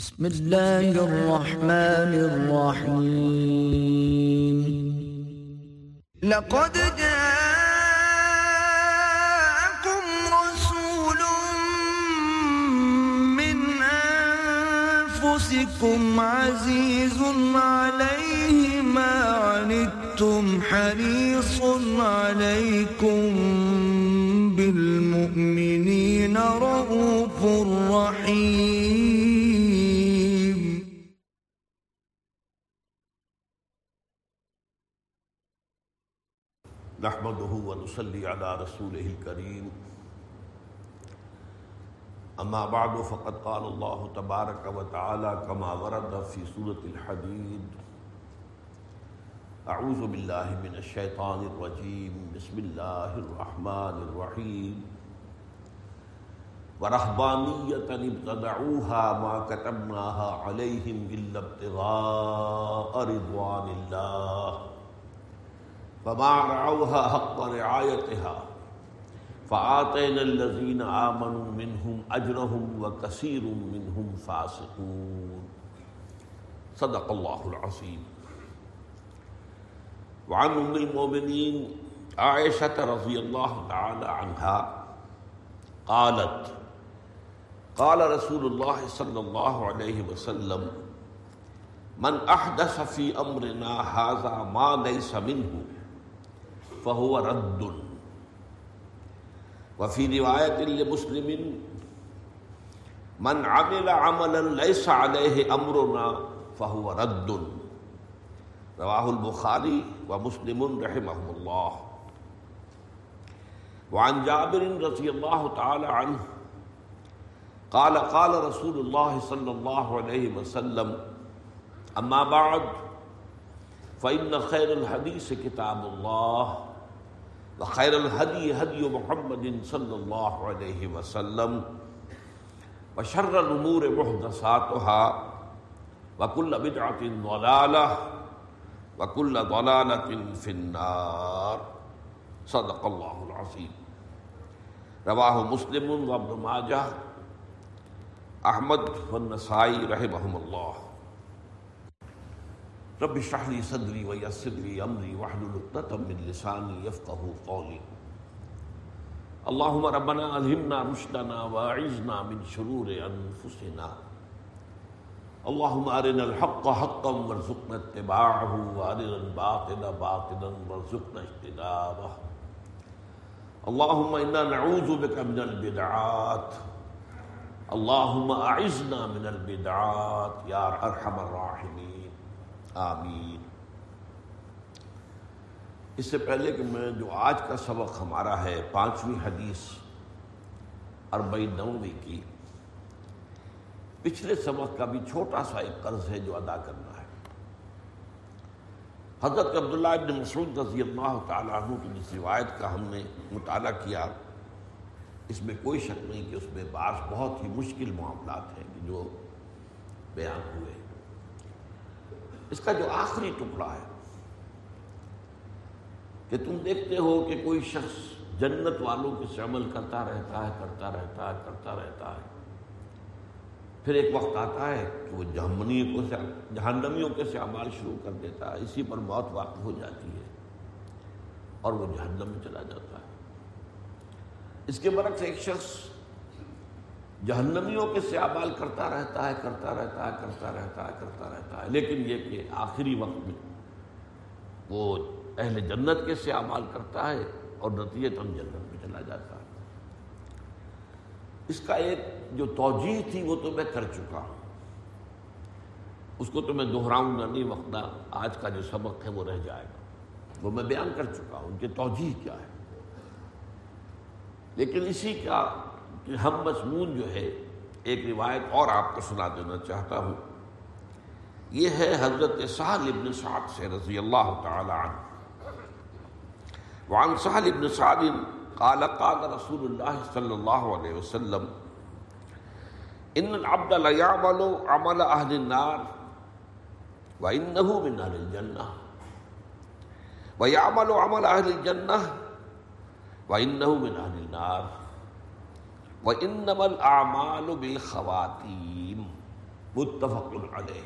بسم الله الرحمن الرحيم لقد جاءكم رسول من انفسكم عزيز عليه ما عنتم حريص عليكم بالمؤمنين رءوف رحيم نحمده ونصلي على رسوله الكريم اما بعد فقد قال الله تبارك وتعالى كما ورد في سوره الحديد اعوذ بالله من الشيطان الرجيم بسم الله الرحمن الرحيم ورحبانية ابتدعوها ما كتبناها عليهم إلا ابتغاء رضوان الله فما رعوها حق رعایتها فآتینا الذین آمنوا منهم اجرهم وکثیر منهم فاسقون صدق اللہ العظیم وعن ام المؤمنین عائشة رضی اللہ تعالی عنها قالت قال رسول اللہ صلی اللہ علیہ وسلم من احدث فی امرنا هذا ما ليس منه فہو رد وفی روایت مسلم من عمل عملا ليس عليه امرنا فهو رد رواه البخاري ومسلم رحمه الله وعن جابر رضي الله تعالى عنه قال قال رسول الله صلى الله عليه وسلم اما بعد فان خير الحديث كتاب الله وخير الهدي هدي محمد صلى الله عليه وسلم وشر الامور محدثاتها وكل بدعة ضلالة وكل ضلالة في النار صدق الله العظيم رواه مسلم وابن ماجه احمد والنسائي رحمهم الله رب اشرح لي صدري ويسر لي امري واحلل عقده من لساني يفقهوا قولي اللهم ربنا الهمنا رشدنا واعذنا من شرور انفسنا اللهم ارنا الحق حقا وارزقنا اتباعه وارنا الباطل باطلا وارزقنا اجتنابه اللهم انا نعوذ بك من البدعات اللهم اعذنا من البدعات يا ارحم الراحمين آمین اس سے پہلے کہ میں جو آج کا سبق ہمارا ہے پانچویں حدیث اربئی نویں کی پچھلے سبق کا بھی چھوٹا سا ایک قرض ہے جو ادا کرنا ہے حضرت عبداللہ ابن رضی اللہ تعالیٰ عنہ کی جس روایت کا ہم نے مطالعہ کیا اس میں کوئی شک نہیں کہ اس میں بعض بہت ہی مشکل معاملات ہیں جو بیان ہوئے اس کا جو آخری ٹکڑا ہے کہ تم دیکھتے ہو کہ کوئی شخص جنت والوں کے سے عمل کرتا رہتا ہے کرتا رہتا ہے کرتا رہتا ہے پھر ایک وقت آتا ہے کہ وہ جہمنی جہنمیوں کے سے عمال شروع کر دیتا ہے اسی پر موت واقع ہو جاتی ہے اور وہ جہنم میں چلا جاتا ہے اس کے برعکس ایک شخص جہنمیوں کے سیابال کرتا رہتا ہے کرتا رہتا ہے کرتا رہتا ہے کرتا رہتا ہے لیکن یہ کہ آخری وقت میں وہ اہل جنت کے سیابال کرتا ہے اور تم جنت میں چلا جاتا ہے اس کا ایک جو توجیح تھی وہ تو میں کر چکا ہوں اس کو تو میں دہراؤں گا نہیں وقت آج کا جو سبق ہے وہ رہ جائے گا وہ میں بیان کر چکا ہوں ان کی توجہ کیا ہے لیکن اسی کا کہ ہم مضمون جو ہے ایک روایت اور آپ کو سنا دینا چاہتا ہوں یہ ہے حضرت سہل ابن سعد سے رضی اللہ تعالی عنہ وعن سہل ابن سعد قال قال رسول اللہ صلی اللہ علیہ وسلم ان العبد لا يعمل عمل اهل النار وانه من اهل الجنہ ويعمل عمل اهل الجنہ وانه من اهل النار ان نمالخواتین متفق علیہ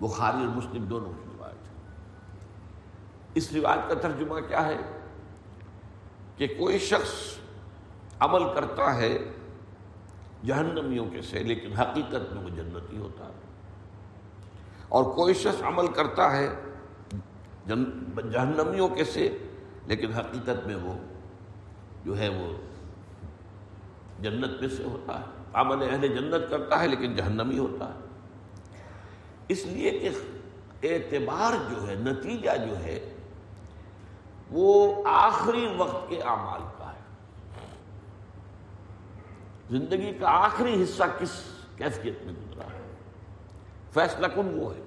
بخاری اور مسلم دونوں کی روایت ہے اس روایت کا ترجمہ کیا ہے کہ کوئی شخص عمل کرتا ہے جہنمیوں کے سے لیکن حقیقت میں وہ جنتی ہوتا ہے اور کوئی شخص عمل کرتا ہے جہنمیوں کے سے لیکن حقیقت میں وہ جو ہے وہ جنت میں سے ہوتا ہے عمل اہل جنت کرتا ہے لیکن جہنمی ہوتا ہے اس لیے کہ اعتبار جو ہے نتیجہ جو ہے وہ آخری وقت کے اعمال کا ہے زندگی کا آخری حصہ کس کیفیت میں گزرا ہے فیصلہ کن وہ ہے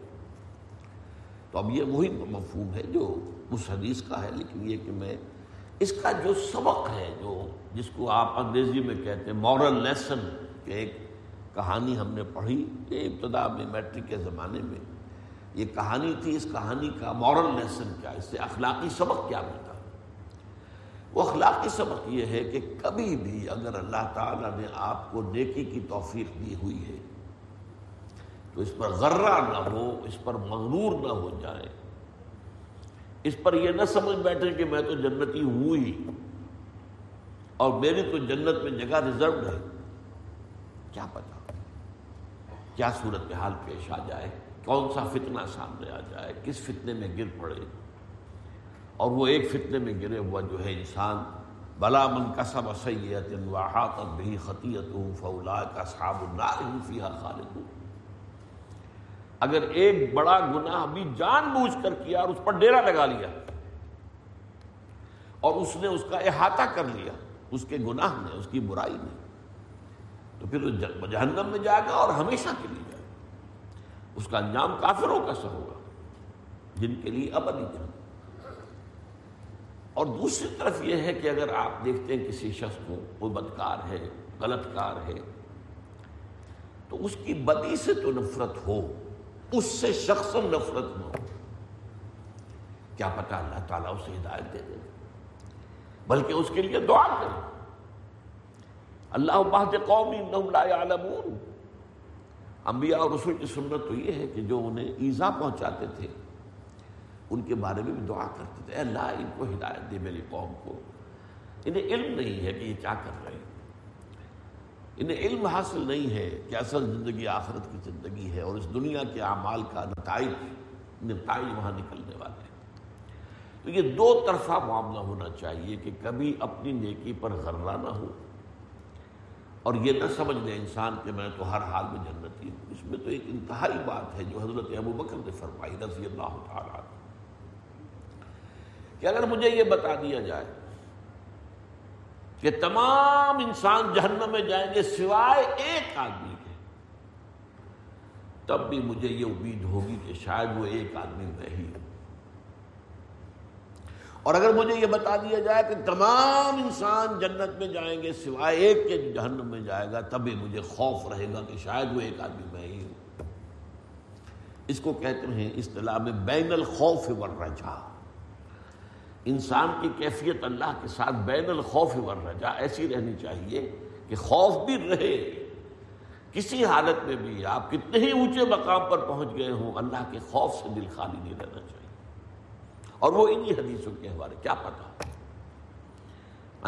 تو اب یہ وہی مفہوم ہے جو اس حدیث کا ہے لیکن یہ کہ میں اس کا جو سبق ہے جو جس کو آپ انگریزی میں کہتے ہیں مورل لیسن کے ایک کہانی ہم نے پڑھی یہ ابتدا میں میٹرک کے زمانے میں یہ کہانی تھی اس کہانی کا مورل لیسن کیا اس سے اخلاقی سبق کیا ملتا وہ اخلاقی سبق یہ ہے کہ کبھی بھی اگر اللہ تعالیٰ نے آپ کو نیکی کی توفیق دی ہوئی ہے تو اس پر غرہ نہ ہو اس پر مغرور نہ ہو جائے اس پر یہ نہ سمجھ بیٹھے کہ میں تو جنتی ہوں ہی اور میری تو جنت میں جگہ ریزروڈ ہے کیا پتا کیا صورت حال پیش آ جائے کون سا فتنہ سامنے آ جائے کس فتنے میں گر پڑے اور وہ ایک فتنے میں گرے ہوا جو ہے انسان بلا من کا سب اور اگر ایک بڑا گناہ بھی جان بوجھ کر کیا اور اس پر ڈیرا لگا لیا اور اس نے اس کا احاطہ کر لیا اس کے گناہ میں اس کی برائی میں تو پھر جہنم میں جائے گا اور ہمیشہ کے لیے جائے گا اس کا انجام کافروں کا سر ہوگا جن کے لیے ابدی جہنم اور دوسری طرف یہ ہے کہ اگر آپ دیکھتے ہیں کسی شخص کو کوئی بدکار ہے غلط کار ہے تو اس کی بدی سے تو نفرت ہو اس سے شخص نفرت نہ ہو کیا پتا اللہ تعالیٰ اسے ہدایت دے دے بلکہ اس کے لیے دعا کرے اللہ بہت قومی لا انبیاء اور رسول کی سنت تو یہ ہے کہ جو انہیں ایزا پہنچاتے تھے ان کے بارے میں بھی دعا کرتے تھے اللہ ان کو ہدایت دے میری قوم کو انہیں علم نہیں ہے کہ یہ کیا کر رہے ہیں انہیں علم حاصل نہیں ہے کہ اصل زندگی آخرت کی زندگی ہے اور اس دنیا کے اعمال کا نتائج نتائج وہاں نکلنے والے ہیں تو یہ دو طرفہ معاملہ ہونا چاہیے کہ کبھی اپنی نیکی پر غرہ نہ ہو اور یہ نہ سمجھ لے انسان کہ میں تو ہر حال میں جنتی ہوں اس میں تو ایک انتہائی بات ہے جو حضرت ابو بکر نے فرمائی رضی اللہ تعالیٰ کہ اگر مجھے یہ بتا دیا جائے کہ تمام انسان جہنم میں جائیں گے سوائے ایک آدمی کے تب بھی مجھے یہ امید ہوگی کہ شاید وہ ایک آدمی میں ہی ہوں اور اگر مجھے یہ بتا دیا جائے کہ تمام انسان جنت میں جائیں گے سوائے ایک کے جہنم میں جائے گا تبھی مجھے خوف رہے گا کہ شاید وہ ایک آدمی میں ہی ہوں اس کو کہتے ہیں اصطلاح میں بین الخوف ور رجا انسان کی کیفیت اللہ کے ساتھ بین الخوف ور رجا ایسی رہنی چاہیے کہ خوف بھی رہے کسی حالت میں بھی آپ کتنے ہی اونچے مقام پر پہنچ گئے ہوں اللہ کے خوف سے دل خالی نہیں رہنا چاہیے اور وہ انہی حدیثوں کے ہمارے کیا پتا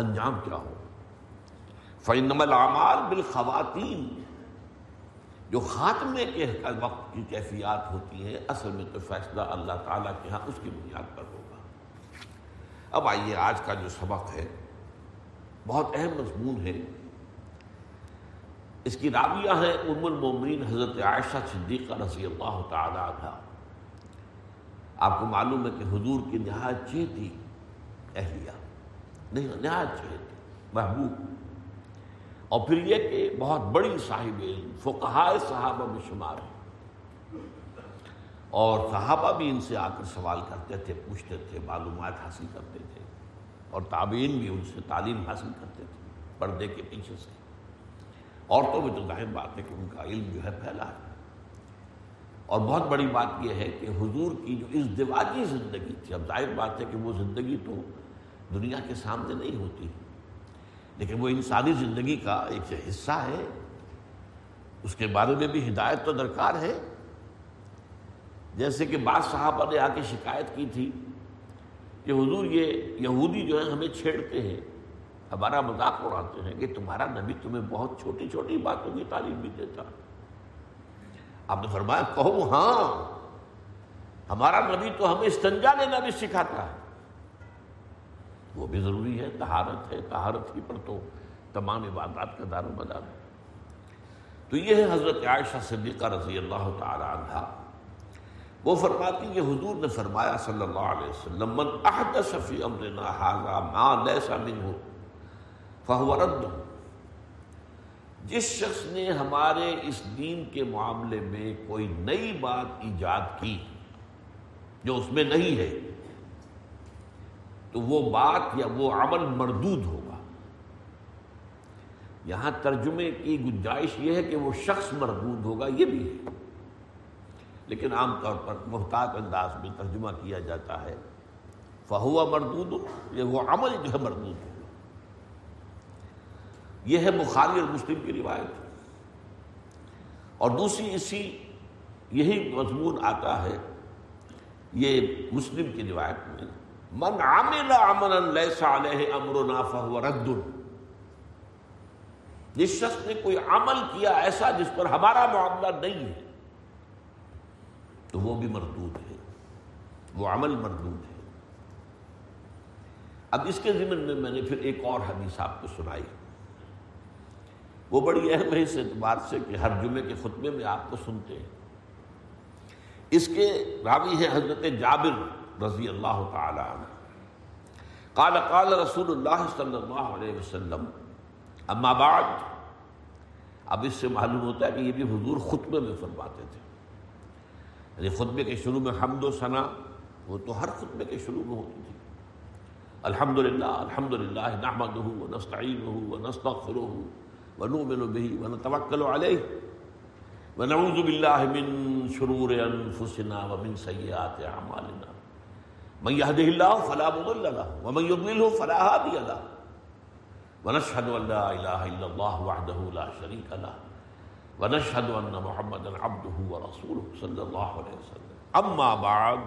انجام کیا ہو فینم العمال بالخواتین جو خاتمے کے وقت کی کیفیات ہوتی ہیں اصل میں تو فیصلہ اللہ تعالیٰ کے ہاں اس کی بنیاد پر ہوگا اب آئیے آج کا جو سبق ہے بہت اہم مضمون ہے اس کی رابعہ ہے ام المومنین حضرت عائشہ صدیقہ رضی اللہ تعالیٰ عنہ آپ کو معلوم ہے کہ حضور کی نہایت چیتی اہلیہ نہیں نہایت چیتی محبوب اور پھر یہ کہ بہت بڑی صاحب علم فقہائے صحابہ میں شمار ہے اور صحابہ بھی ان سے آ کر سوال کرتے تھے پوچھتے تھے معلومات حاصل کرتے تھے اور تابعین بھی ان سے تعلیم حاصل کرتے تھے پردے کے پیچھے سے عورتوں میں تو ظاہر بات ہے کہ ان کا علم جو ہے پھیلا ہے اور بہت بڑی بات یہ ہے کہ حضور کی جو اس زندگی تھی اب ظاہر بات ہے کہ وہ زندگی تو دنیا کے سامنے نہیں ہوتی لیکن وہ انسانی زندگی کا ایک حصہ ہے اس کے بارے میں بھی ہدایت تو درکار ہے جیسے کہ بعض بادشاہبہ نے آ کے شکایت کی تھی کہ حضور یہ یہودی جو ہے ہمیں چھیڑتے ہیں ہمارا مذاق اڑاتے ہیں کہ تمہارا نبی تمہیں بہت چھوٹی چھوٹی باتوں کی تعلیم بھی دیتا ہے آپ نے فرمایا کہو ہاں ہمارا نبی تو ہمیں استنجا لینا بھی سکھاتا ہے وہ بھی ضروری ہے تہارت ہے تہارت ہی پر تو تمام عبادات کا دار بدار تو یہ ہے حضرت عائشہ صدیقہ رضی اللہ تعالی عنہ وہ فرماتی کہ حضور نے فرمایا صلی اللہ علیہ وسلم من احدث فی امرنا ما لیسا منہ فہو جس شخص نے ہمارے اس دین کے معاملے میں کوئی نئی بات ایجاد کی جو اس میں نہیں ہے تو وہ بات یا وہ عمل مردود ہوگا یہاں ترجمے کی گنجائش یہ ہے کہ وہ شخص مردود ہوگا یہ بھی ہے لیکن عام طور پر محتاط انداز میں ترجمہ کیا جاتا ہے فہوا مردود ہو یا وہ عمل جو ہے مردود ہو یہ ہے بخاری اور مسلم کی روایت اور دوسری اسی یہی مضمون آتا ہے یہ مسلم کی روایت میں من عمل عملا علیہ جس شخص نے کوئی عمل کیا ایسا جس پر ہمارا معاملہ نہیں ہے تو وہ بھی مردود ہے وہ عمل مردود ہے اب اس کے ذمن میں میں نے پھر ایک اور حدیث آپ کو سنائی وہ بڑی اہم ہے اس اعتبار سے کہ ہر جمعے کے خطبے میں آپ کو سنتے ہیں اس کے راوی ہے حضرت جابر رضی اللہ تعالی عنہ قال قال رسول اللہ صلی اللہ علیہ وسلم اما بعد اب اس سے معلوم ہوتا ہے کہ یہ بھی حضور خطبے میں فرماتے تھے یعنی خطبے کے شروع میں حمد و ثنا وہ تو ہر خطبے کے شروع میں ہوتی تھی الحمد للہ الحمد للہ نحمد ہو نسعین ہوں ہو ونؤمن به ونتوكل عليه ونعوذ بالله من شرور انفسنا ومن سيئات اعمالنا من يهده الله فلا مضل له ومن يضلل فلا هادي له ونشهد ان لا اله الا الله وحده لا شريك له ونشهد ان محمدا عبده ورسوله صلى الله عليه وسلم اما بعد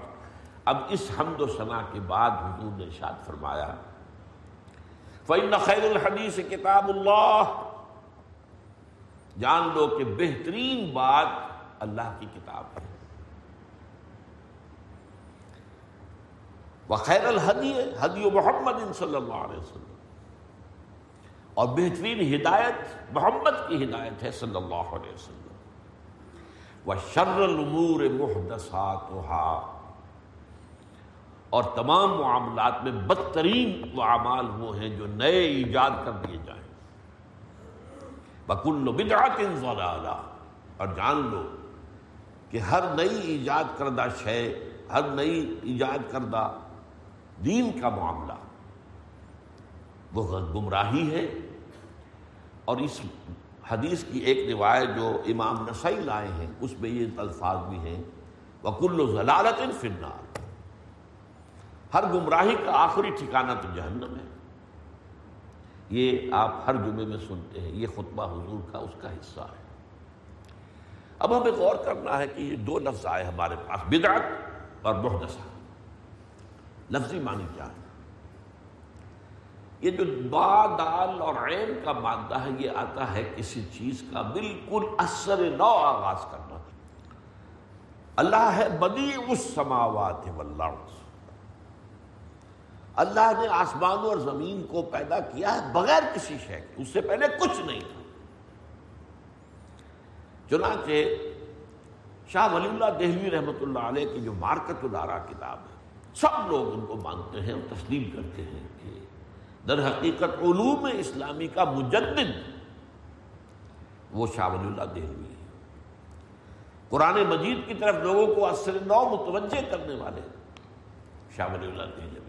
اب اس حمد و ثنا کے بعد حضور نے ارشاد فرمایا فإن خير الحديث كتاب الله جان لو کہ بہترین بات اللہ کی کتاب ہے خیر الحدی حدی و محمد ان صلی اللہ علیہ وسلم اور بہترین ہدایت محمد کی ہدایت ہے صلی اللہ علیہ وسلم وہ شر المور محدس اور تمام معاملات میں بدترین معامال وہ ہیں جو نئے ایجاد کر دیے جائیں بدعت ضلالہ اور جان لو کہ ہر نئی ایجاد کردہ شے ہر نئی ایجاد کردہ دین کا معاملہ وہ گمراہی ہے اور اس حدیث کی ایک روایت جو امام نسائی لائے ہیں اس میں یہ الفاظ بھی ہیں ضلالت فنار ہر گمراہی کا آخری ٹھکانہ تو جہنم ہے یہ آپ ہر جمعے میں سنتے ہیں یہ خطبہ حضور کا اس کا حصہ ہے اب ہمیں غور کرنا ہے کہ یہ دو لفظ آئے ہمارے پاس بدعت اور محدثہ لفظی معنی کیا ہے یہ جو با دال اور عین کا مادہ ہے یہ آتا ہے کسی چیز کا بالکل اثر نو آغاز کرنا اللہ ہے بدی اس سماوات والارض اللہ نے آسمان اور زمین کو پیدا کیا ہے بغیر کسی شے کے اس سے پہلے کچھ نہیں تھا چنانچہ شاہ ولی اللہ دہلی رحمۃ اللہ علیہ کی جو مارکت و کتاب ہے سب لوگ ان کو مانتے ہیں اور تسلیم کرتے ہیں کہ در حقیقت علوم اسلامی کا مجدد وہ شاہ ولی اللہ دہلی ہے قرآن مجید کی طرف لوگوں کو اثر نو متوجہ کرنے والے شاہ ولی اللہ دہلی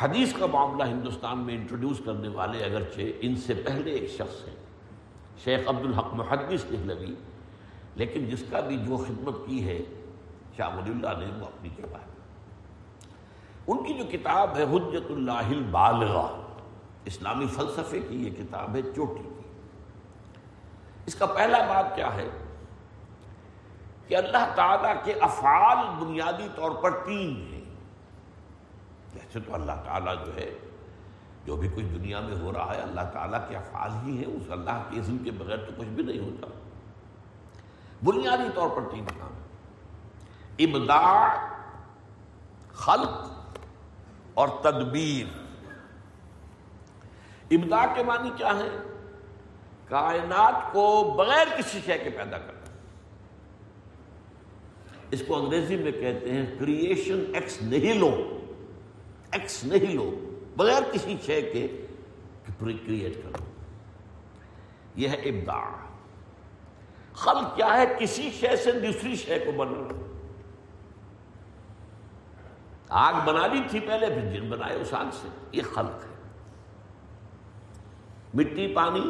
حدیث کا معاملہ ہندوستان میں انٹروڈیوس کرنے والے اگرچہ ان سے پہلے ایک شخص ہیں شیخ عبد محدث حدیث لگی لیکن جس کا بھی جو خدمت کی ہے شاہ ولی اللہ نے وہ اپنی جگہ ہے ان کی جو کتاب ہے حجت اللہ البالغہ اسلامی فلسفے کی یہ کتاب ہے چوٹی کی اس کا پہلا بات کیا ہے کہ اللہ تعالیٰ کے افعال بنیادی طور پر تین ہے تو اللہ تعالیٰ جو ہے جو بھی کچھ دنیا میں ہو رہا ہے اللہ تعالیٰ کے افعال ہی ہیں اس اللہ کے عزم کے بغیر تو کچھ بھی نہیں ہوتا بنیادی طور پر تین ابداع خلق اور تدبیر ابداع کے معنی کیا ہے کائنات کو بغیر کسی شے کے پیدا کرنا اس کو انگریزی میں کہتے ہیں کریشن ایکس نہیں لو ایکس نہیں لو بغیر کسی شے کے دوسری شے کو بنانا آگ بنا لی تھی پہلے پھر جن بنائے اس آگ سے یہ خلق ہے مٹی پانی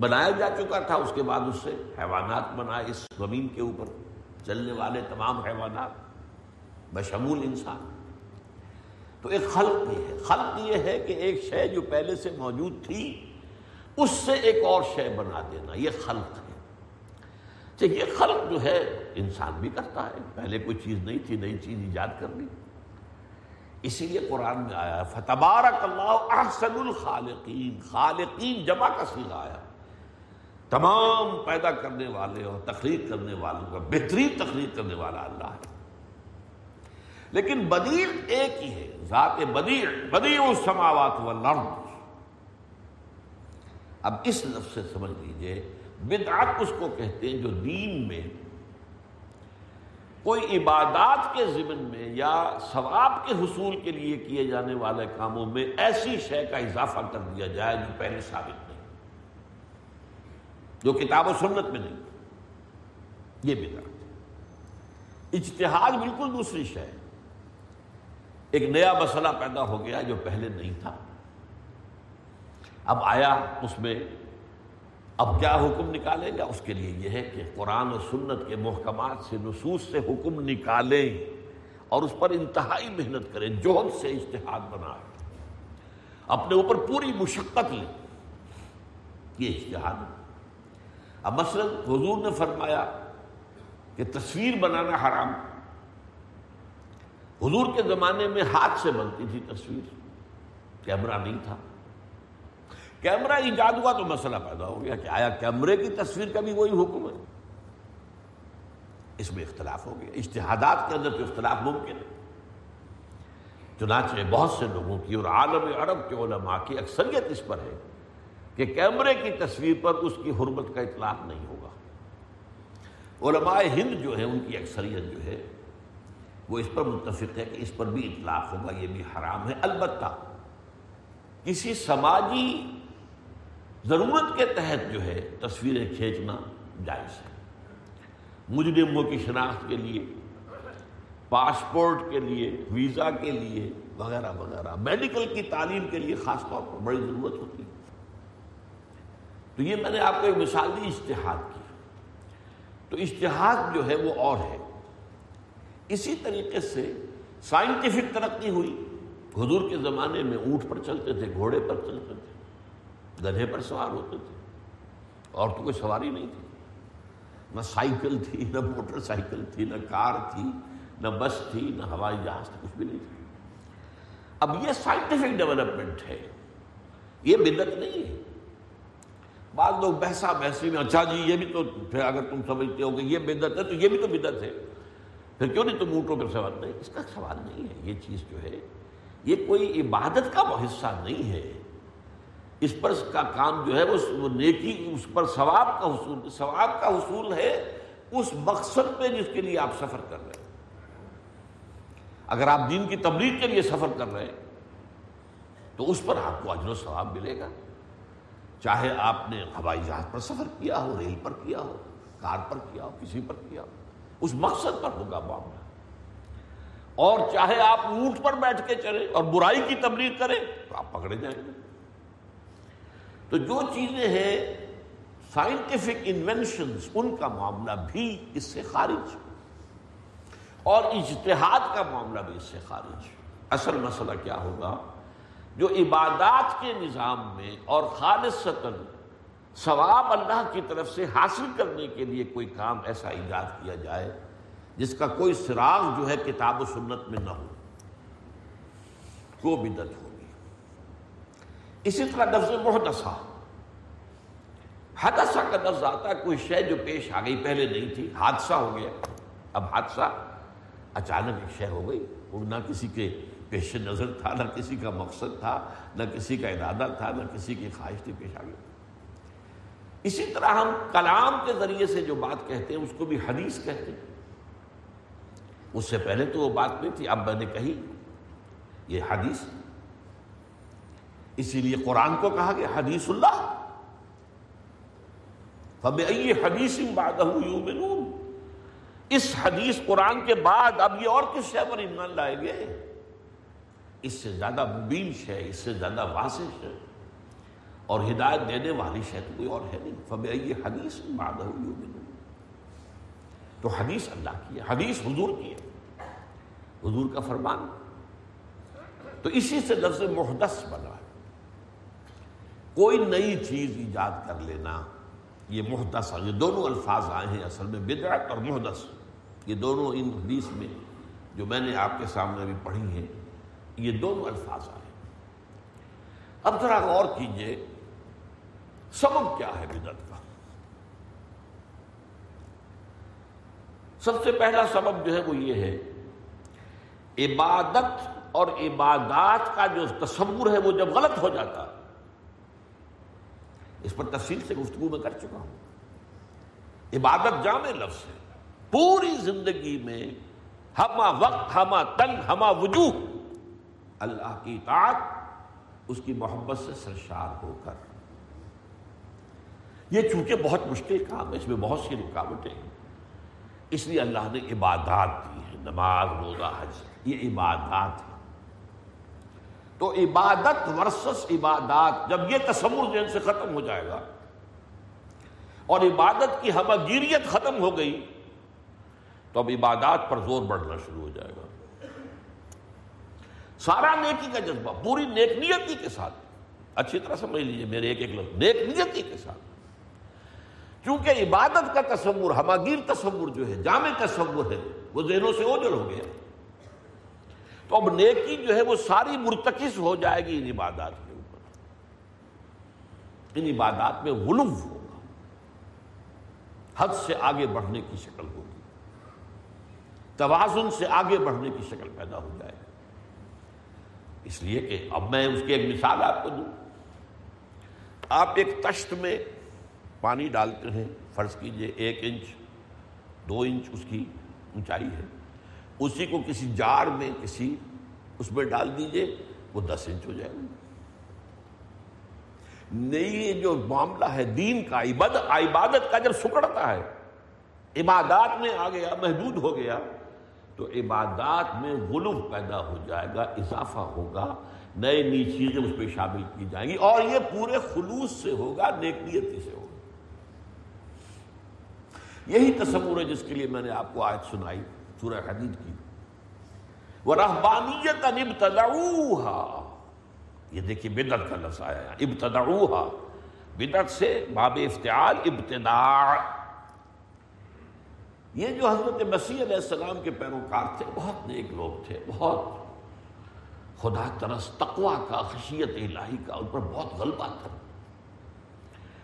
بنایا جا چکا تھا اس کے بعد اس سے حیوانات بنا اس زمین کے اوپر چلنے والے تمام حیوانات بشمول انسان تو ایک خلق یہ ہے خلق یہ ہے کہ ایک شے جو پہلے سے موجود تھی اس سے ایک اور شے بنا دینا یہ خلق ہے یہ خلق جو ہے انسان بھی کرتا ہے پہلے کوئی چیز نہیں تھی نئی چیز ایجاد کر لی اسی لیے قرآن میں آیا فتبارک اللہ احسن الخالقین خالقین جمع کا سیدھا آیا تمام پیدا کرنے والے اور تخلیق کرنے والوں کا بہترین تخلیق کرنے والا اللہ ہے لیکن بدیر ایک ہی ہے ذات بدیر بدیع السماوات والارض اب اس لفظ سے سمجھ لیجئے بدعت اس کو کہتے ہیں جو دین میں کوئی عبادات کے ذمن میں یا ثواب کے حصول کے لیے کیے جانے والے کاموں میں ایسی شے کا اضافہ کر دیا جائے جو پہلے ثابت نہیں جو کتاب و سنت میں نہیں یہ بدعت اجتہاد بالکل دوسری شے ایک نیا مسئلہ پیدا ہو گیا جو پہلے نہیں تھا اب آیا اس میں اب کیا حکم نکالے گا اس کے لیے یہ ہے کہ قرآن و سنت کے محکمات سے نصوص سے حکم نکالیں اور اس پر انتہائی محنت کریں جوہد سے اشتہاد بنائیں اپنے اوپر پوری مشقت لیں یہ اشتہاد اب مثلا حضور نے فرمایا کہ تصویر بنانا حرام حضور کے زمانے میں ہاتھ سے بنتی تھی تصویر کیمرہ نہیں تھا کیمرہ ایجاد ہوا تو مسئلہ پیدا ہو گیا کہ آیا کیمرے کی تصویر کا بھی وہی حکم ہے اس میں اختلاف ہو گیا اشتہادات کے اندر تو اختلاف ممکن ہے چنانچہ بہت سے لوگوں کی اور عالم عرب کے علماء کی اکثریت اس پر ہے کہ کیمرے کی تصویر پر اس کی حرمت کا اطلاق نہیں ہوگا علماء ہند جو ہے ان کی اکثریت جو ہے وہ اس پر متفق ہے کہ اس پر بھی اطلاق ہوگا یہ بھی حرام ہے البتہ کسی سماجی ضرورت کے تحت جو ہے تصویریں کھینچنا جائز ہے مجرموں کی شناخت کے لیے پاسپورٹ کے لیے ویزا کے لیے وغیرہ وغیرہ میڈیکل کی تعلیم کے لیے خاص طور پر بڑی ضرورت ہوتی ہے تو یہ میں نے آپ کو ایک مثال دی اشتہاد کی تو اشتہاد جو ہے وہ اور ہے اسی طریقے سے سائنٹیفک ترقی ہوئی حضور کے زمانے میں اونٹ پر چلتے تھے گھوڑے پر چلتے تھے گدھے پر سوار ہوتے تھے اور تو کوئی سواری نہیں تھی نہ سائیکل تھی نہ موٹر سائیکل تھی نہ کار تھی نہ بس تھی نہ ہوائی جہاز تھی کچھ بھی نہیں تھی اب یہ سائنٹیفک ڈیولپمنٹ ہے یہ بدت نہیں ہے بعض لوگ بحثہ بحثی میں اچھا جی یہ بھی تو اگر تم سمجھتے ہو کہ یہ بدت ہے تو یہ بھی تو بدت ہے پھر کیوں نہیں تم اونٹوں پر سوار نہیں اس کا سوال نہیں ہے یہ چیز جو ہے یہ کوئی عبادت کا حصہ نہیں ہے اس پر کا کام جو ہے وہ نیکی اس پر ثواب کا حصول ثواب کا حصول ہے اس مقصد پہ جس کے لیے آپ سفر کر رہے ہیں اگر آپ دین کی تبلیغ کے لیے سفر کر رہے ہیں تو اس پر آپ کو اجر و ثواب ملے گا چاہے آپ نے ہوائی جہاز پر سفر کیا ہو ریل پر کیا ہو کار پر کیا ہو کسی پر کیا ہو اس مقصد پر ہوگا معاملہ اور چاہے آپ اونٹ پر بیٹھ کے چلے اور برائی کی تبلیغ کریں تو آپ پکڑے جائیں گے تو جو چیزیں ہیں سائنٹیفک انوینشنز ان کا معاملہ بھی اس سے خارج اور اجتہاد کا معاملہ بھی اس سے خارج اصل مسئلہ کیا ہوگا جو عبادات کے نظام میں اور خالص ثواب اللہ کی طرف سے حاصل کرنے کے لیے کوئی کام ایسا ایجاد کیا جائے جس کا کوئی سراغ جو ہے کتاب و سنت میں نہ ہو وہ بدت ہوگی اسی طرح لفظ بہت اصا حد کا لفظ آتا ہے کوئی شے جو پیش آ گئی پہلے نہیں تھی حادثہ ہو گیا اب حادثہ اچانک ایک شے ہو گئی وہ نہ کسی کے پیش نظر تھا نہ کسی کا مقصد تھا نہ کسی کا ارادہ تھا نہ کسی کی خواہش تھی پیش آ گئی اسی طرح ہم کلام کے ذریعے سے جو بات کہتے ہیں اس کو بھی حدیث کہتے ہیں اس سے پہلے تو وہ بات نہیں تھی اب میں نے کہی یہ حدیث اسی لیے قرآن کو کہا کہ حدیث اللہ حدیث اس حدیث قرآن کے بعد اب یہ اور کس شہر ایمان لائے گے اس سے زیادہ مبین شے اس سے زیادہ واضح شے اور ہدایت دینے والی شاید کوئی اور ہے نہیں یہ حدیث تو حدیث اللہ کی ہے حدیث حضور کی ہے حضور کا فرمان تو اسی سے لفظ محدث بنا ہے کوئی نئی چیز ایجاد کر لینا یہ محدث یہ دونوں الفاظ آئے ہیں اصل میں بدعت اور محدث یہ دونوں ان حدیث میں جو میں نے آپ کے سامنے بھی پڑھی ہیں یہ دونوں الفاظ آئے ہیں اب ذرا غور کیجئے سبب کیا ہے کا سب سے پہلا سبب جو ہے وہ یہ ہے عبادت اور عبادات کا جو تصور ہے وہ جب غلط ہو جاتا اس پر تفصیل سے گفتگو میں کر چکا ہوں عبادت جامع لفظ ہے پوری زندگی میں ہما وقت ہما تنگ ہما وجوہ اللہ کی اطاعت اس کی محبت سے سرشار ہو کر یہ چونکہ بہت مشکل کام ہے اس میں بہت سی رکاوٹیں ہیں اس لیے اللہ نے عبادات دی ہے نماز روزہ حج یہ عبادات ہے تو عبادت ورسس عبادات جب یہ تصور ذہن سے ختم ہو جائے گا اور عبادت کی ہم گیریت ختم ہو گئی تو اب عبادات پر زور بڑھنا شروع ہو جائے گا سارا نیکی کا جذبہ پوری نیکنیتی کے ساتھ اچھی طرح سمجھ لیجیے میرے ایک ایک لفظ نیکنیتی کے ساتھ چونکہ عبادت کا تصور ہماگیر تصور جو ہے جامع تصور ہے وہ ذہنوں سے اوجل ہو گیا تو اب نیکی جو ہے وہ ساری مرتکس ہو جائے گی ان عبادات کے اوپر ان عبادات میں غلو ہوگا حد سے آگے بڑھنے کی شکل ہوگی توازن سے آگے بڑھنے کی شکل پیدا ہو جائے گی اس لیے کہ اب میں اس کی ایک مثال آپ کو دوں آپ ایک تشت میں پانی ڈالتے ہیں فرض کیجئے ایک انچ دو انچ اس کی اونچائی ہے اسی کو کسی جار میں کسی اس میں ڈال دیجئے وہ دس انچ ہو جائے گا نئی جو معاملہ ہے دین کا عبادت کا جب سکڑتا ہے عبادات میں آ گیا محدود ہو گیا تو عبادات میں غلو پیدا ہو جائے گا اضافہ ہوگا نئے نئی چیزیں اس پہ شامل کی جائیں گی اور یہ پورے خلوص سے ہوگا نیکیتی سے ہوگا یہی تصور ہے جس کے لیے میں نے آپ کو آیت سنائی سورہ حدید کی وہ رحبانیتوہ یہ دیکھیے بدت کا لفظ آیا ابتدا بدت سے باب افتعال ابتدا یہ جو حضرت مسیح علیہ السلام کے پیروکار تھے بہت نیک لوگ تھے بہت خدا ترس تقوا کا خشیت الہی کا ان پر بہت غلبہ تھا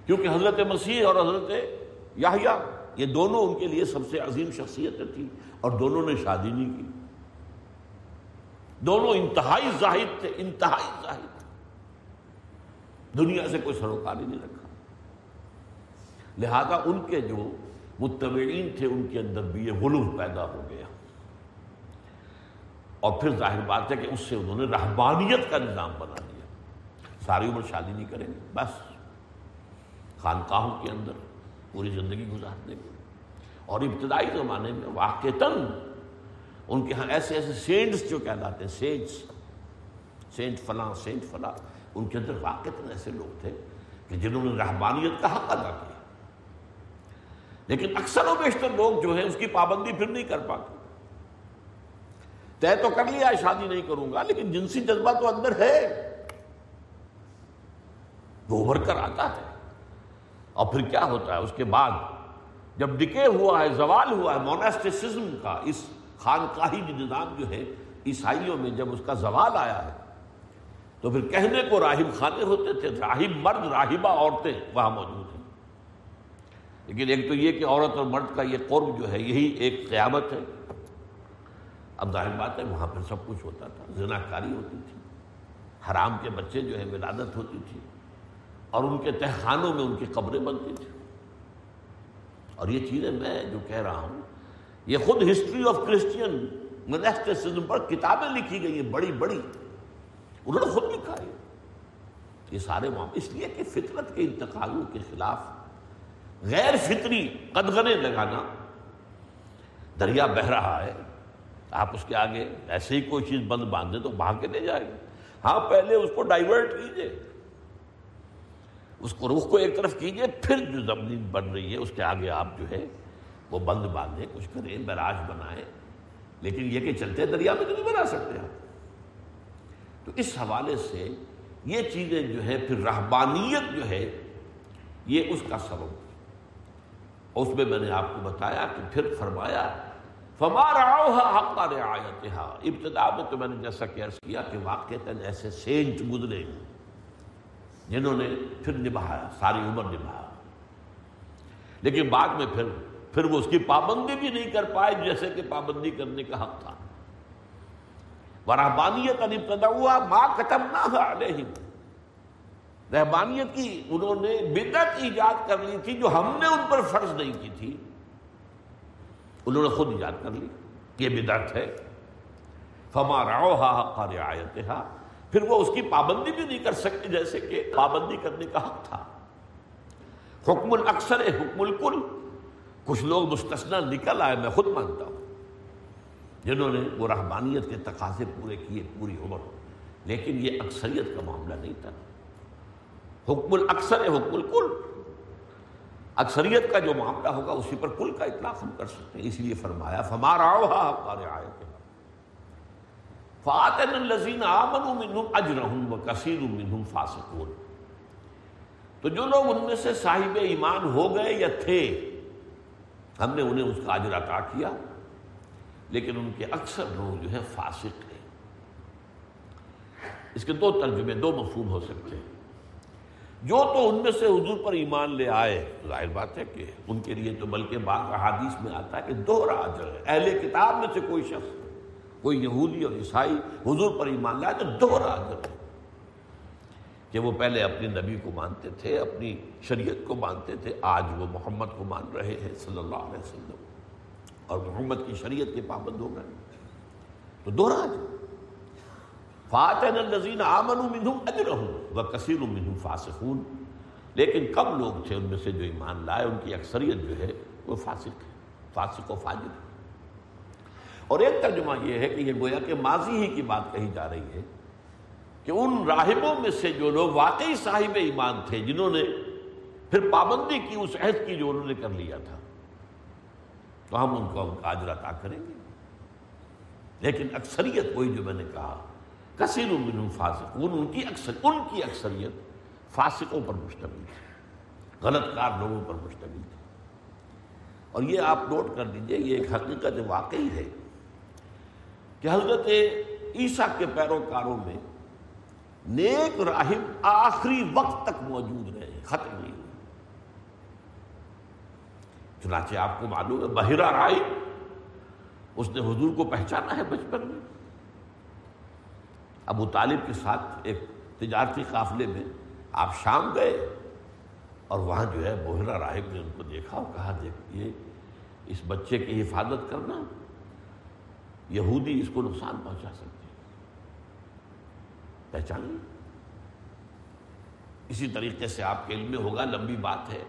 کیونکہ حضرت مسیح اور حضرت یاہیا یہ دونوں ان کے لیے سب سے عظیم شخصیت تھی اور دونوں نے شادی نہیں کی دونوں انتہائی زاہد تھے انتہائی زاہد دنیا سے کوئی سروکاری نہیں رکھا لہذا ان کے جو متبعین تھے ان کے اندر بھی یہ غلو پیدا ہو گیا اور پھر ظاہر بات ہے کہ اس سے انہوں نے رحبانیت کا نظام بنا دیا ساری عمر شادی نہیں کریں گے بس خانقاہوں کے اندر پوری زندگی گزارنے میں اور ابتدائی زمانے میں تن ان کے ہاں ایسے ایسے سینٹس جو کہلاتے ہیں سینٹس سینٹ فلاں سینٹ فلاں ان کے اندر تن ایسے لوگ تھے کہ جنہوں نے رحمانیت کا حق ادا کیا لیکن اکثر و بیشتر لوگ جو ہیں اس کی پابندی پھر نہیں کر پاتے طے تو کر لیا شادی نہیں کروں گا لیکن جنسی جذبہ تو اندر ہے وہ ابھر کر آتا ہے اور پھر کیا ہوتا ہے اس کے بعد جب ڈکے ہوا ہے زوال ہوا ہے مونیسٹیسم کا اس خانقاہی نظام جو ہے عیسائیوں میں جب اس کا زوال آیا ہے تو پھر کہنے کو راہب خانے ہوتے تھے راہب مرد راہبہ عورتیں وہاں موجود ہیں لیکن ایک تو یہ کہ عورت اور مرد کا یہ قرب جو ہے یہی ایک قیامت ہے اب ظاہر بات ہے وہاں پر سب کچھ ہوتا تھا زناکاری کاری ہوتی تھی حرام کے بچے جو ہے ولادت ہوتی تھی اور ان کے تہخانوں میں ان کی قبریں بنتی تھیں اور یہ چیزیں میں جو کہہ رہا ہوں یہ خود ہسٹری آف کرسچین پر کتابیں لکھی گئی ہیں بڑی بڑی انہوں نے خود لکھا ہے یہ سارے معاملے اس لیے کہ فطرت کے انتقالوں کے خلاف غیر فطری قدغنے لگانا دریا بہہ رہا ہے آپ اس کے آگے ایسے ہی کوئی چیز بند باندھیں تو بھاگ کے لے جائے گا ہاں پہلے اس کو ڈائیورٹ کیجیے اس کو روح کو ایک طرف کیجئے پھر جو زمین بن رہی ہے اس کے آگے آپ جو ہے وہ بند باندھیں کچھ کریں بیراج بنائیں لیکن یہ کہ چلتے دریا میں تو نہیں بنا سکتے آپ تو اس حوالے سے یہ چیزیں جو ہے پھر رحبانیت جو ہے یہ اس کا سبب اور اس میں میں نے آپ کو بتایا کہ پھر فرمایا فما حق آیا ابتدا میں تو میں نے جیسا کیرس کیا کہ واقع ایسے سینچ گزرے ہیں جنہوں نے پھر نبھایا ساری عمر نبھایا لیکن بعد میں پھر پھر وہ اس کی پابندی بھی نہیں کر پائے جیسے کہ پابندی کرنے کا حق تھا رحبانیت ان نپتا ہوا ماں ختم نہ ہو انہوں نے بدت ایجاد کر لی تھی جو ہم نے ان پر فرض نہیں کی تھی انہوں نے خود ایجاد کر لی یہ ہے فما راؤ ہا ہا پھر وہ اس کی پابندی بھی نہیں کر سکتے جیسے کہ پابندی کرنے کا حق تھا حکم الکثر حکم الکل کچھ لوگ مستثنا نکل آئے میں خود مانتا ہوں جنہوں نے وہ رحمانیت کے تقاضے پورے کیے پوری عمر لیکن یہ اکثریت کا معاملہ نہیں تھا حکم الکثر حکم الکل اکثریت کا جو معاملہ ہوگا اسی پر کل کا اطلاق ہم کر سکتے ہیں اس لیے فرمایا فما رہا ہمارے آئے تھے تو جو لوگ ان میں سے صاحب ایمان ہو گئے یا تھے ہم نے انہیں اس کا اجر عطا کیا لیکن ان کے اکثر لوگ جو ہے فاسق تھے اس کے دو ترجمے دو مفہوم ہو سکتے ہیں جو تو ان میں سے حضور پر ایمان لے آئے ظاہر بات ہے کہ ان کے لیے تو بلکہ بعض احادیث میں آتا ہے کہ دو راجر اہل کتاب میں سے کوئی شخص کوئی یہودی اور عیسائی حضور پر ایمان لائے تو دو ہے کہ وہ پہلے اپنے نبی کو مانتے تھے اپنی شریعت کو مانتے تھے آج وہ محمد کو مان رہے ہیں صلی اللہ علیہ وسلم اور محمد کی شریعت کے پابند ہو گئے تو دو راج فاطح الزین آمن منہم اجر ہوں وہ کثیر اُمدھوں فاسقون لیکن کم لوگ تھے ان میں سے جو ایمان لائے ان کی اکثریت جو ہے وہ فاسق ہے فاسق و فاجر ہے اور ایک ترجمہ یہ ہے کہ یہ گویا کہ ماضی ہی کی بات کہی جا رہی ہے کہ ان راہبوں میں سے جو لوگ واقعی صاحب ایمان تھے جنہوں نے پھر پابندی کی اس عہد کی جو انہوں نے کر لیا تھا تو ہم ان کو ہم عطا کریں گے لیکن اکثریت وہی جو میں نے کہا کثیر من فاسق ان کی اکثر ان کی اکثریت فاسقوں پر مشتمل تھی غلط کار لوگوں پر مشتمل تھی اور یہ آپ نوٹ کر دیجئے یہ ایک حقیقت واقعی ہے کہ حضرت عیسیٰ کے پیروکاروں میں نیک راہب آخری وقت تک موجود رہے ختم نہیں ہوئے چنانچہ آپ کو معلوم ہے بحیرہ رائی اس نے حضور کو پہچانا ہے بچپن میں ابو طالب کے ساتھ ایک تجارتی قافلے میں آپ شام گئے اور وہاں جو ہے بحیرہ راہب نے ان کو دیکھا اور کہا دیکھئے اس بچے کی حفاظت کرنا یہودی اس کو نقصان پہنچا سکتے ہیں پہچان اسی طریقے سے آپ کے علم ہوگا لمبی بات ہے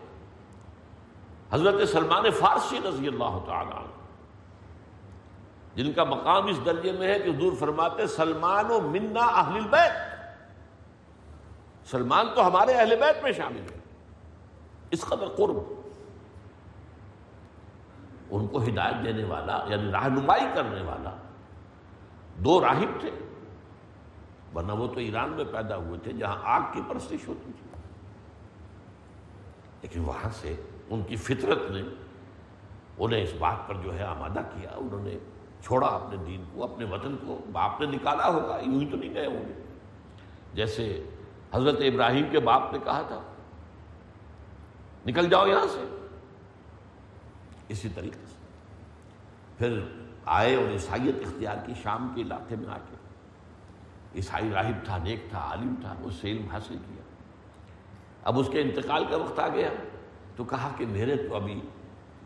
حضرت سلمان فارسی رضی اللہ تعالی جن کا مقام اس درجے میں ہے کہ حضور فرماتے سلمان و منا اہل البیت سلمان تو ہمارے اہل بیت میں شامل ہے اس قدر قرب ان کو ہدایت دینے والا یعنی رہنمائی کرنے والا دو راہب تھے ورنہ وہ تو ایران میں پیدا ہوئے تھے جہاں آگ کی پرستش ہوتی تھی لیکن وہاں سے ان کی فطرت نے انہیں اس بات پر جو ہے آمادہ کیا انہوں نے چھوڑا اپنے دین کو اپنے وطن کو باپ نے نکالا ہوگا یوں ہی تو نہیں گئے ہوں گے جیسے حضرت ابراہیم کے باپ نے کہا تھا نکل جاؤ یہاں سے اسی طریقے سے پھر آئے اور عیسائیت اختیار کی شام کے علاقے میں آ کے عیسائی راہب تھا نیک تھا عالم تھا اس سے علم حاصل کیا اب اس کے انتقال کا وقت آ گیا تو کہا کہ میرے تو ابھی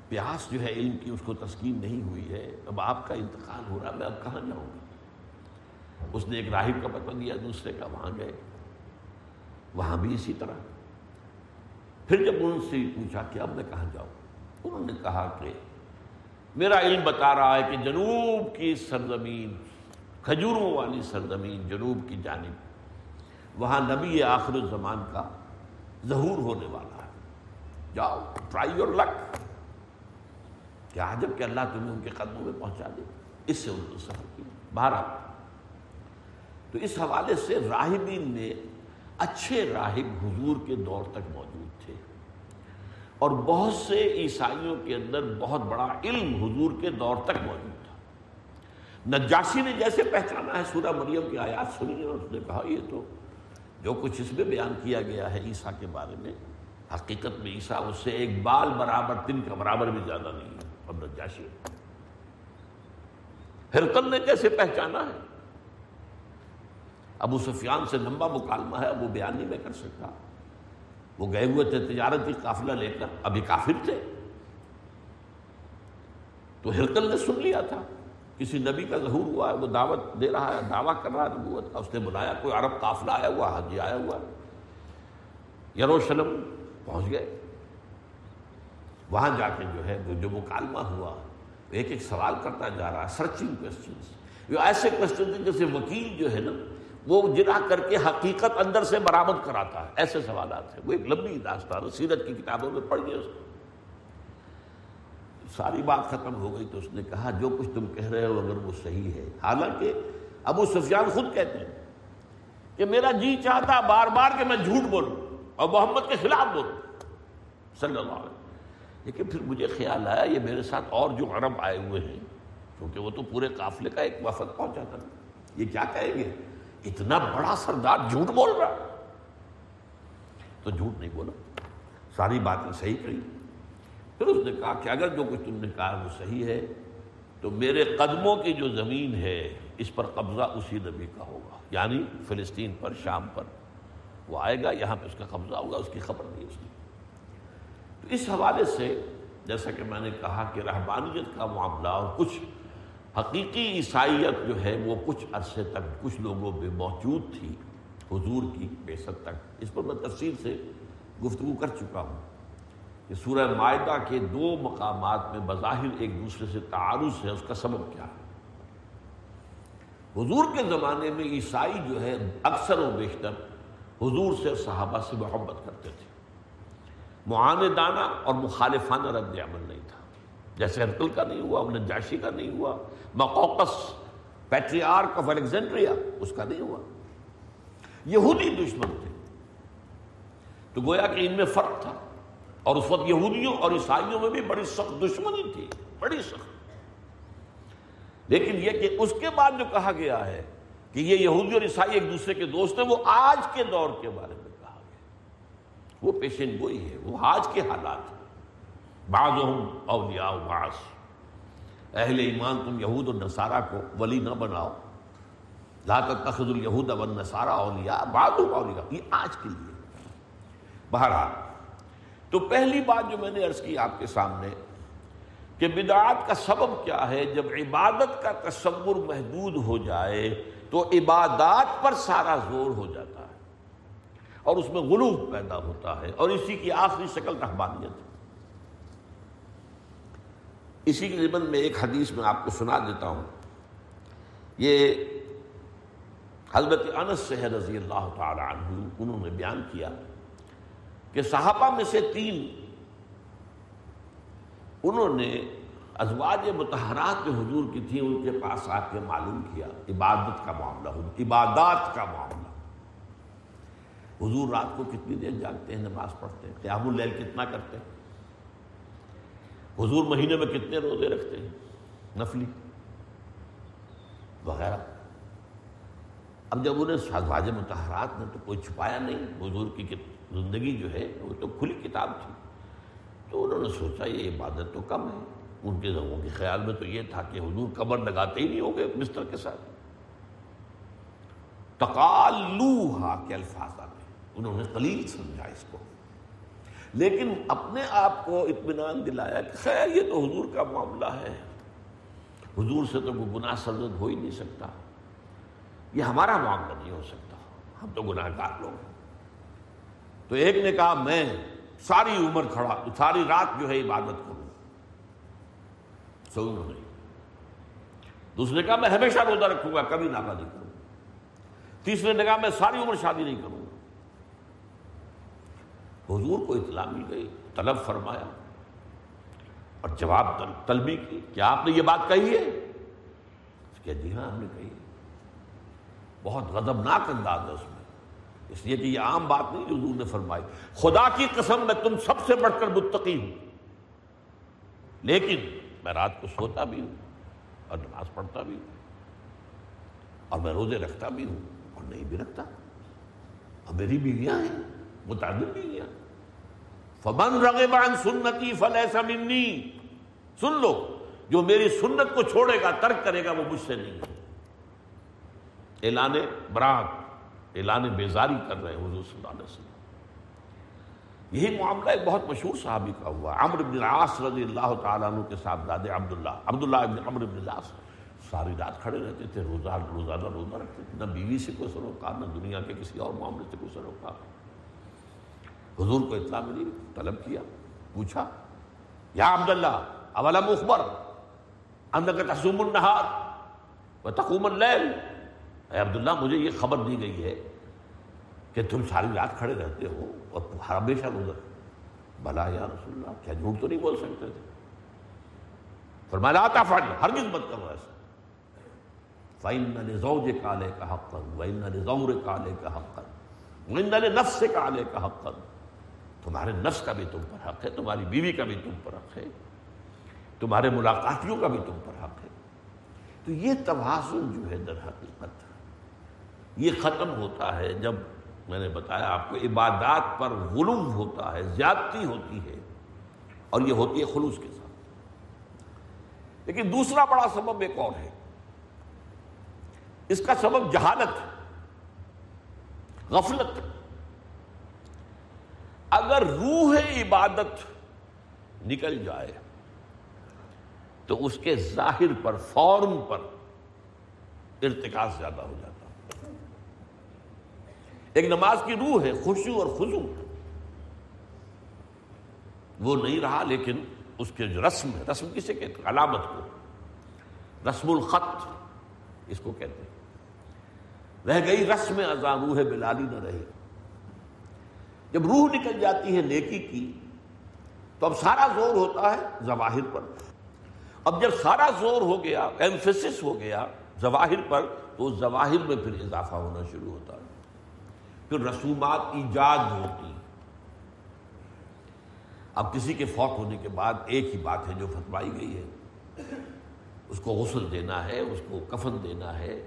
پیاس جو ہے علم کی اس کو تسکین نہیں ہوئی ہے اب آپ کا انتقال ہو رہا میں اب کہاں جاؤں گا اس نے ایک راہب کا پتہ دیا دوسرے کا وہاں گئے وہاں بھی اسی طرح پھر جب ان سے پوچھا کہ اب میں کہاں جاؤں انہوں نے کہا کہ میرا علم بتا رہا ہے کہ جنوب کی سرزمین کھجوروں والی سرزمین جنوب کی جانب وہاں نبی آخر الزمان کا ظہور ہونے والا ہے جاؤ ٹرائی یور لک کیا جب کہ اللہ تمہیں ان کے قدموں میں پہنچا دے اس سے نے سفر کیا باہر تو اس حوالے سے راہبین نے اچھے راہب حضور کے دور تک موجود اور بہت سے عیسائیوں کے اندر بہت بڑا علم حضور کے دور تک موجود تھا نجاسی نے جیسے پہچانا ہے سورہ مریم کی آیات سنی اور اس نے کہا یہ تو جو کچھ اس میں بیان کیا گیا ہے عیسیٰ کے بارے میں حقیقت میں عیسیٰ اس سے ایک بال برابر دن کا برابر بھی زیادہ نہیں ہے اور ہرکن نے جیسے پہچانا ہے ابو سفیان سے لمبا مکالمہ ہے اب وہ بیان نہیں میں کر سکتا وہ گئے ہوئے تھے تجارت کی قافلہ لے کر ابھی کافر تھے تو ہرکل نے سن لیا تھا کسی نبی کا ظہور ہوا ہے وہ دعوت دے رہا ہے دعویٰ کر رہا ہے نبوت اس نے بلایا کوئی عرب قافلہ آیا ہوا حجی آیا ہوا یروشلم پہنچ گئے وہاں جا کے جو ہے جو مکالمہ ہوا ایک ایک سوال کرتا جا رہا ہے سرچنگ کوشچنس یہ ایسے کوشچن تھے جیسے وکیل جو ہے نا وہ جنا کر کے حقیقت اندر سے برامد کراتا ہے ایسے سوالات ہیں وہ ایک لمبی داستان سیرت کی کتابوں میں پڑھ گئے اس کو ساری بات ختم ہو گئی تو اس نے کہا جو کچھ تم کہہ رہے ہو اگر وہ صحیح ہے حالانکہ ابو سفیان خود کہتے ہیں کہ میرا جی چاہتا بار بار کہ میں جھوٹ بولوں اور محمد کے خلاف بولوں صلی اللہ علیہ لیکن پھر مجھے خیال آیا یہ میرے ساتھ اور جو عرب آئے ہوئے ہیں کیونکہ وہ تو پورے قافلے کا ایک وفد پہنچا تھا یہ کیا کہیں گے اتنا بڑا سردار جھوٹ بول رہا تو جھوٹ نہیں بولا ساری باتیں صحیح کری پھر اس نے کہا کہ اگر جو کچھ تم نے کہا وہ صحیح ہے تو میرے قدموں کی جو زمین ہے اس پر قبضہ اسی نبی کا ہوگا یعنی فلسطین پر شام پر وہ آئے گا یہاں پہ اس کا قبضہ ہوگا اس کی خبر نہیں اس کی تو اس حوالے سے جیسا کہ میں نے کہا کہ رحبانیت کا معاملہ اور کچھ حقیقی عیسائیت جو ہے وہ کچھ عرصے تک کچھ لوگوں میں موجود تھی حضور کی ست تک اس پر میں تفصیل سے گفتگو کر چکا ہوں کہ سورہ معدہ کے دو مقامات میں بظاہر ایک دوسرے سے تعارض ہے اس کا سبب کیا ہے حضور کے زمانے میں عیسائی جو ہے اکثر و بیشتر حضور سے صحابہ سے محبت کرتے تھے معاندانہ اور مخالفانہ رد عمل نہیں تھا جیسے جائشی کا نہیں ہوا کا نہیں مقوقس پیٹری آرک آف الیگزینڈریا اس کا نہیں ہوا یہودی دشمن تھے تو گویا کہ ان میں فرق تھا اور اس وقت یہودیوں اور عیسائیوں میں بھی بڑی سخت دشمنی تھی بڑی سخت لیکن یہ کہ اس کے بعد جو کہا گیا ہے کہ یہ یہودی اور عیسائی ایک دوسرے کے دوست ہیں وہ آج کے دور کے بارے میں کہا گیا وہ پیشن گوئی ہے وہ آج کے حالات بعض بعض اہل ایمان تم یہود و نصارہ کو ولی نہ بناؤ لا تتخذ الیہود و نصارہ اولیاء بعض اولیاء یہ آج کے لیے بہرحال تو پہلی بات جو میں نے عرض کی آپ کے سامنے کہ بدعات کا سبب کیا ہے جب عبادت کا تصور محدود ہو جائے تو عبادات پر سارا زور ہو جاتا ہے اور اس میں غلوب پیدا ہوتا ہے اور اسی کی آخری شکل رحمانیت ہے اسی کے بند میں ایک حدیث میں آپ کو سنا دیتا ہوں یہ حضرت انس سے ہے رضی اللہ تعالی عنہ انہوں نے بیان کیا کہ صحابہ میں سے تین انہوں نے ازواج متحرات کے حضور کی تھی ان کے پاس آ کے معلوم کیا عبادت کا معاملہ عبادات کا معاملہ حضور رات کو کتنی دیر جاگتے ہیں نماز پڑھتے ہیں قیام اللیل کتنا کرتے ہیں حضور مہینے میں کتنے روزے رکھتے ہیں نفلی وغیرہ اب جب انہیں سازواج متحرات میں تو کوئی چھپایا نہیں حضور کی زندگی جو ہے وہ تو کھلی کتاب تھی تو انہوں نے سوچا یہ عبادت تو کم ہے ان کے کے خیال میں تو یہ تھا کہ حضور قبر لگاتے ہی نہیں ہوں گے بستر کے ساتھ تقالوہا کے الفاظ آتے انہوں نے قلیل سمجھا اس کو لیکن اپنے آپ کو اطمینان دلایا کہ خیر یہ تو حضور کا معاملہ ہے حضور سے تو گناہ سرزد ہو ہی نہیں سکتا یہ ہمارا معاملہ نہیں ہو سکتا ہم تو گناہ گار لوگ ہیں تو ایک نے کہا میں ساری عمر کھڑا ساری رات جو ہے عبادت کروں دوسرے کہا میں ہمیشہ روزہ رکھوں گا کبھی نہیں کروں تیسرے نے کہا میں ساری عمر شادی نہیں کروں حضور کو اطلاع مل گئی طلب فرمایا اور جواب طلبی کی کیا آپ نے یہ بات کہی ہے کہ جی ہاں ہم نے کہی بہت غضبناک انداز ہے اس میں اس لیے کہ یہ عام بات نہیں حضور نے فرمائی خدا کی قسم میں تم سب سے بڑھ کر متقی ہوں لیکن میں رات کو سوتا بھی ہوں اور نماز پڑھتا بھی ہوں اور میں روزے رکھتا بھی ہوں اور نہیں بھی رکھتا اور میری بیویاں ہیں متعدد بیویاں فمن رغب عن سنتی فلیسا منی سن لو جو میری سنت کو چھوڑے گا ترک کرے گا وہ مجھ سے نہیں ہے اعلان برات اعلان بیزاری کر رہے ہیں حضور صلی اللہ علیہ وسلم یہی معاملہ ایک بہت مشہور صحابی کا ہوا عمر بن العاص رضی اللہ تعالیٰ عنہ کے ساتھ دادے عبداللہ عبداللہ ابن عمر بن العاص ساری رات کھڑے رہتے تھے روزہ روزانہ روزہ رکھتے تھے نہ بیوی سے کوئی سروکار نہ دنیا کے کسی اور معاملے سے کوئی سروکار حضور کو اطلاع ملی طلب کیا پوچھا یا عبداللہ اولم اخبر انک تحسوم النہار و تقوم اللیل اے عبداللہ مجھے یہ خبر دی گئی ہے کہ تم ساری رات کھڑے رہتے ہو اور ہمیشہ گزر بلا یا رسول اللہ کیا جھوٹ تو نہیں بول سکتے تھے فرمایا لا فن ہرگز مت کرو ایسا فَإِنَّ لِزَوْجِ کالے کا حقاً وَإِنَّ لِزَوْرِ کالے کا حقاً وَإِنَّ لِنَفْسِ کالے کا حقاً تمہارے نفس کا بھی تم پر حق ہے تمہاری بیوی کا بھی تم پر حق ہے تمہارے ملاقاتیوں کا بھی تم پر حق ہے تو یہ توازن جو ہے در حقیقت یہ ختم ہوتا ہے جب میں نے بتایا آپ کو عبادات پر غلوم ہوتا ہے زیادتی ہوتی ہے اور یہ ہوتی ہے خلوص کے ساتھ لیکن دوسرا بڑا سبب ایک اور ہے اس کا سبب جہالت غفلت اگر روح عبادت نکل جائے تو اس کے ظاہر پر فارم پر ارتکاز زیادہ ہو جاتا ایک نماز کی روح ہے خوشی اور خزو وہ نہیں رہا لیکن اس کے جو رسم ہے رسم کسے کہتے ہیں علامت کو رسم الخط اس کو کہتے ہیں رہ گئی رسم ازاں روح بلالی نہ رہی جب روح نکل جاتی ہے نیکی کی تو اب سارا زور ہوتا ہے ظواہر پر اب جب سارا زور ہو گیا ایمفیسس ہو گیا زواہر پر تو ظواہر میں پھر اضافہ ہونا شروع ہوتا ہے پھر رسومات ایجاد ہوتی اب کسی کے فوت ہونے کے بعد ایک ہی بات ہے جو فتوائی گئی ہے اس کو غسل دینا ہے اس کو کفن دینا ہے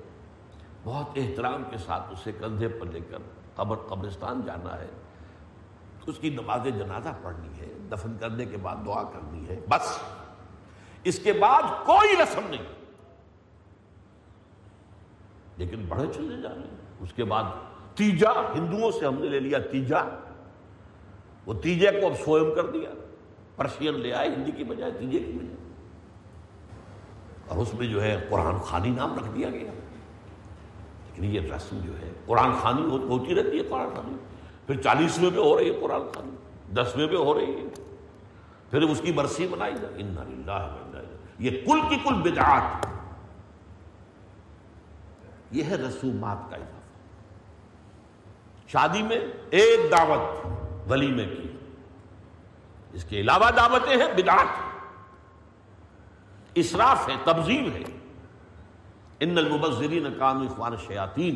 بہت احترام کے ساتھ اسے کندھے پر لے کر قبر قبرستان جانا ہے اس کی نماز جنازہ پڑھنی ہے دفن کرنے کے بعد دعا کرنی ہے بس اس کے بعد کوئی رسم نہیں لیکن بڑے چلے جا رہے ہیں اس کے بعد تیجا ہندوؤں سے ہم نے لے لیا تیجا وہ تیجے کو اب سوئم کر دیا پرشین لے آئے ہندی کی بجائے تیجے کی بجائے اور اس میں جو ہے قرآن خانی نام رکھ دیا گیا لیکن یہ رسم جو ہے قرآن خانی ہوتی رہتی ہے قرآن خانی پھر چالیسویں میں ہو رہی ہے قرآن خانی دسویں میں ہو رہی ہے پھر اس کی برسی بنائی جائے ان کل کی کل بدعات یہ ہے رسومات کا اضافہ شادی میں ایک دعوت ولی میں کی اس کے علاوہ دعوتیں ہیں بدعات اسراف ہے تبزیم ہے ان المبذرین اقام اخوان شیاتی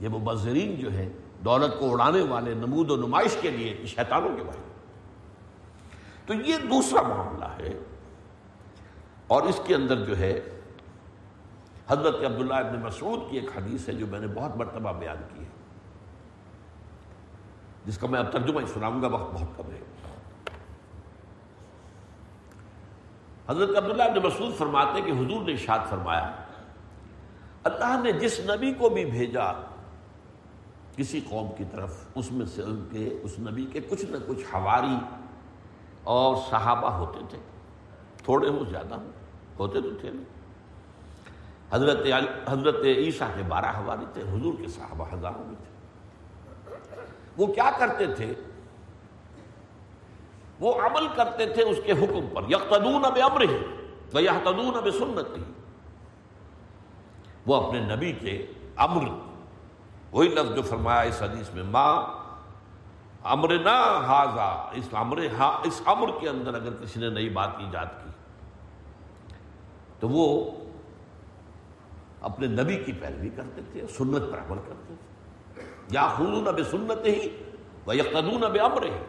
یہ مبذرین جو ہے دولت کو اڑانے والے نمود و نمائش کے لیے شیطانوں کے بارے تو یہ دوسرا معاملہ ہے اور اس کے اندر جو ہے حضرت عبداللہ ابن مسعود کی ایک حدیث ہے جو میں نے بہت مرتبہ بیان کی ہے جس کا میں اب ترجمہ سناؤں گا وقت بہت کم ہے حضرت عبداللہ ابن مسعود فرماتے کہ حضور نے اشاد فرمایا اللہ نے جس نبی کو بھی بھیجا کسی قوم کی طرف اس میں سے ان کے اس نبی کے کچھ نہ کچھ ہواری اور صحابہ ہوتے تھے تھوڑے ہو زیادہ ہوتے تو تھے حضرت حضرت عیسیٰ کے بارہ ہواری تھے حضور کے صحابہ ہزاروں میں تھے وہ کیا کرتے تھے وہ عمل کرتے تھے اس کے حکم پر یقتدون اب امر ہے تو یا تدن ابھی سن وہ اپنے نبی کے امر وہی لفظ جو فرمایا اس حدیث میں ماں امر نہ ہاضا اس امر ہاں اس امر کے اندر اگر کسی نے نئی بات ایجاد کی تو وہ اپنے نبی کی پیروی کرتے تھے سنت پر عمل کرتے تھے یا خلون اب سنت ہی اب امر ہے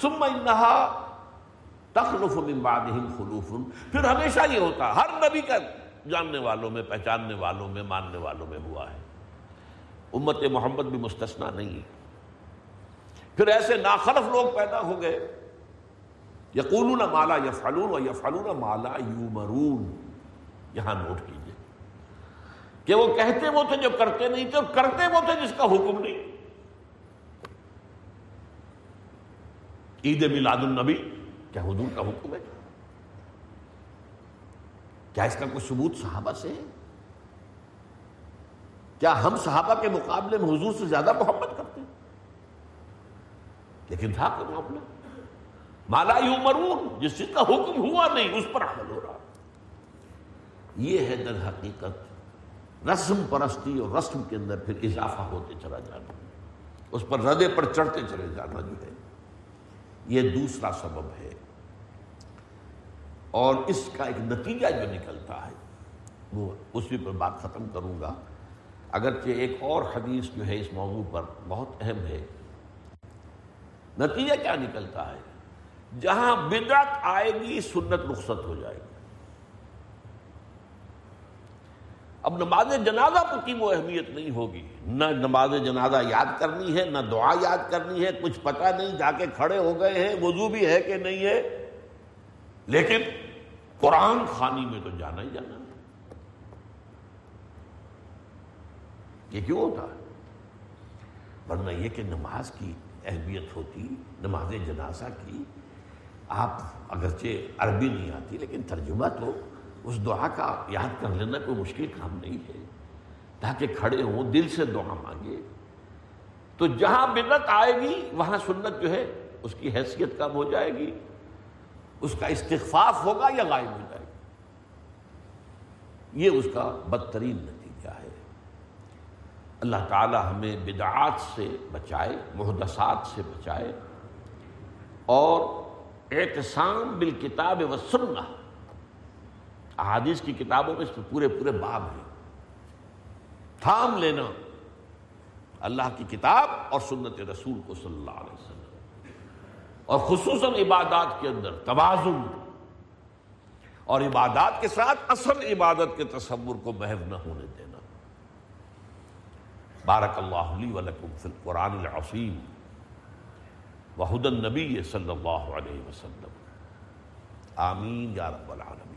سم انہا تخلف خلوف پھر ہمیشہ یہ ہوتا ہر نبی کا جاننے والوں میں پہچاننے والوں میں ماننے والوں میں ہوا ہے امت محمد بھی مستثنا نہیں ہے پھر ایسے ناخلف لوگ پیدا ہو گئے یقون مالا یا فلون یا فلون مالا مرون یہاں نوٹ کیجیے کہ وہ کہتے وہ تھے جو کرتے نہیں تھے کرتے وہ تھے جس کا حکم نہیں عید میلاد النبی کیا حضور کا حکم ہے کیا اس کا کوئی ثبوت صحابہ سے ہے کیا ہم صحابہ کے مقابلے میں حضور سے زیادہ محبت کرتے ہیں لیکن تھا کہ معاملہ مالا مرون جس چیز کا حکم ہوا نہیں اس پر عمل ہو رہا یہ ہے در حقیقت رسم پرستی اور رسم کے اندر پھر اضافہ ہوتے چلا جانا اس پر ردے پر چڑھتے چلے جانا جو ہے یہ دوسرا سبب ہے اور اس کا ایک نتیجہ جو نکلتا ہے وہ اسی پر بات ختم کروں گا اگرچہ ایک اور حدیث جو ہے اس موضوع پر بہت اہم ہے نتیجہ کیا نکلتا ہے جہاں بدعت آئے گی سنت رخصت ہو جائے گی اب نماز جنازہ کی وہ اہمیت نہیں ہوگی نہ نماز جنازہ یاد کرنی ہے نہ دعا یاد کرنی ہے کچھ پتہ نہیں جا کے کھڑے ہو گئے ہیں وضو بھی ہے کہ نہیں ہے لیکن قرآن خانی میں تو جانا ہی جانا یہ کیوں ہوتا ہے ورنہ یہ کہ نماز کی اہمیت ہوتی نماز جنازہ کی آپ اگرچہ عربی نہیں آتی لیکن ترجمہ تو اس دعا کا یاد کر لینا کوئی مشکل کام نہیں ہے تاکہ کھڑے ہوں دل سے دعا مانگے تو جہاں منت آئے گی وہاں سنت جو ہے اس کی حیثیت کم ہو جائے گی اس کا استخفاف ہوگا یا غائب ہو جائے گا یہ اس کا بدترین لگ اللہ تعالی ہمیں بدعات سے بچائے محدثات سے بچائے اور احتسام بالکتاب سننا احادیث کی کتابوں میں اس پہ پورے پورے باب ہیں تھام لینا اللہ کی کتاب اور سنت رسول کو صلی اللہ علیہ وسلم اور خصوصاً عبادات کے اندر توازن اور عبادات کے ساتھ اصل عبادت کے تصور کو محو نہ ہونے دیں بارک اللہ ولکم فی القرآن العظیم وحد النبی صلی اللہ علیہ وسلم آمین یا رب العالمین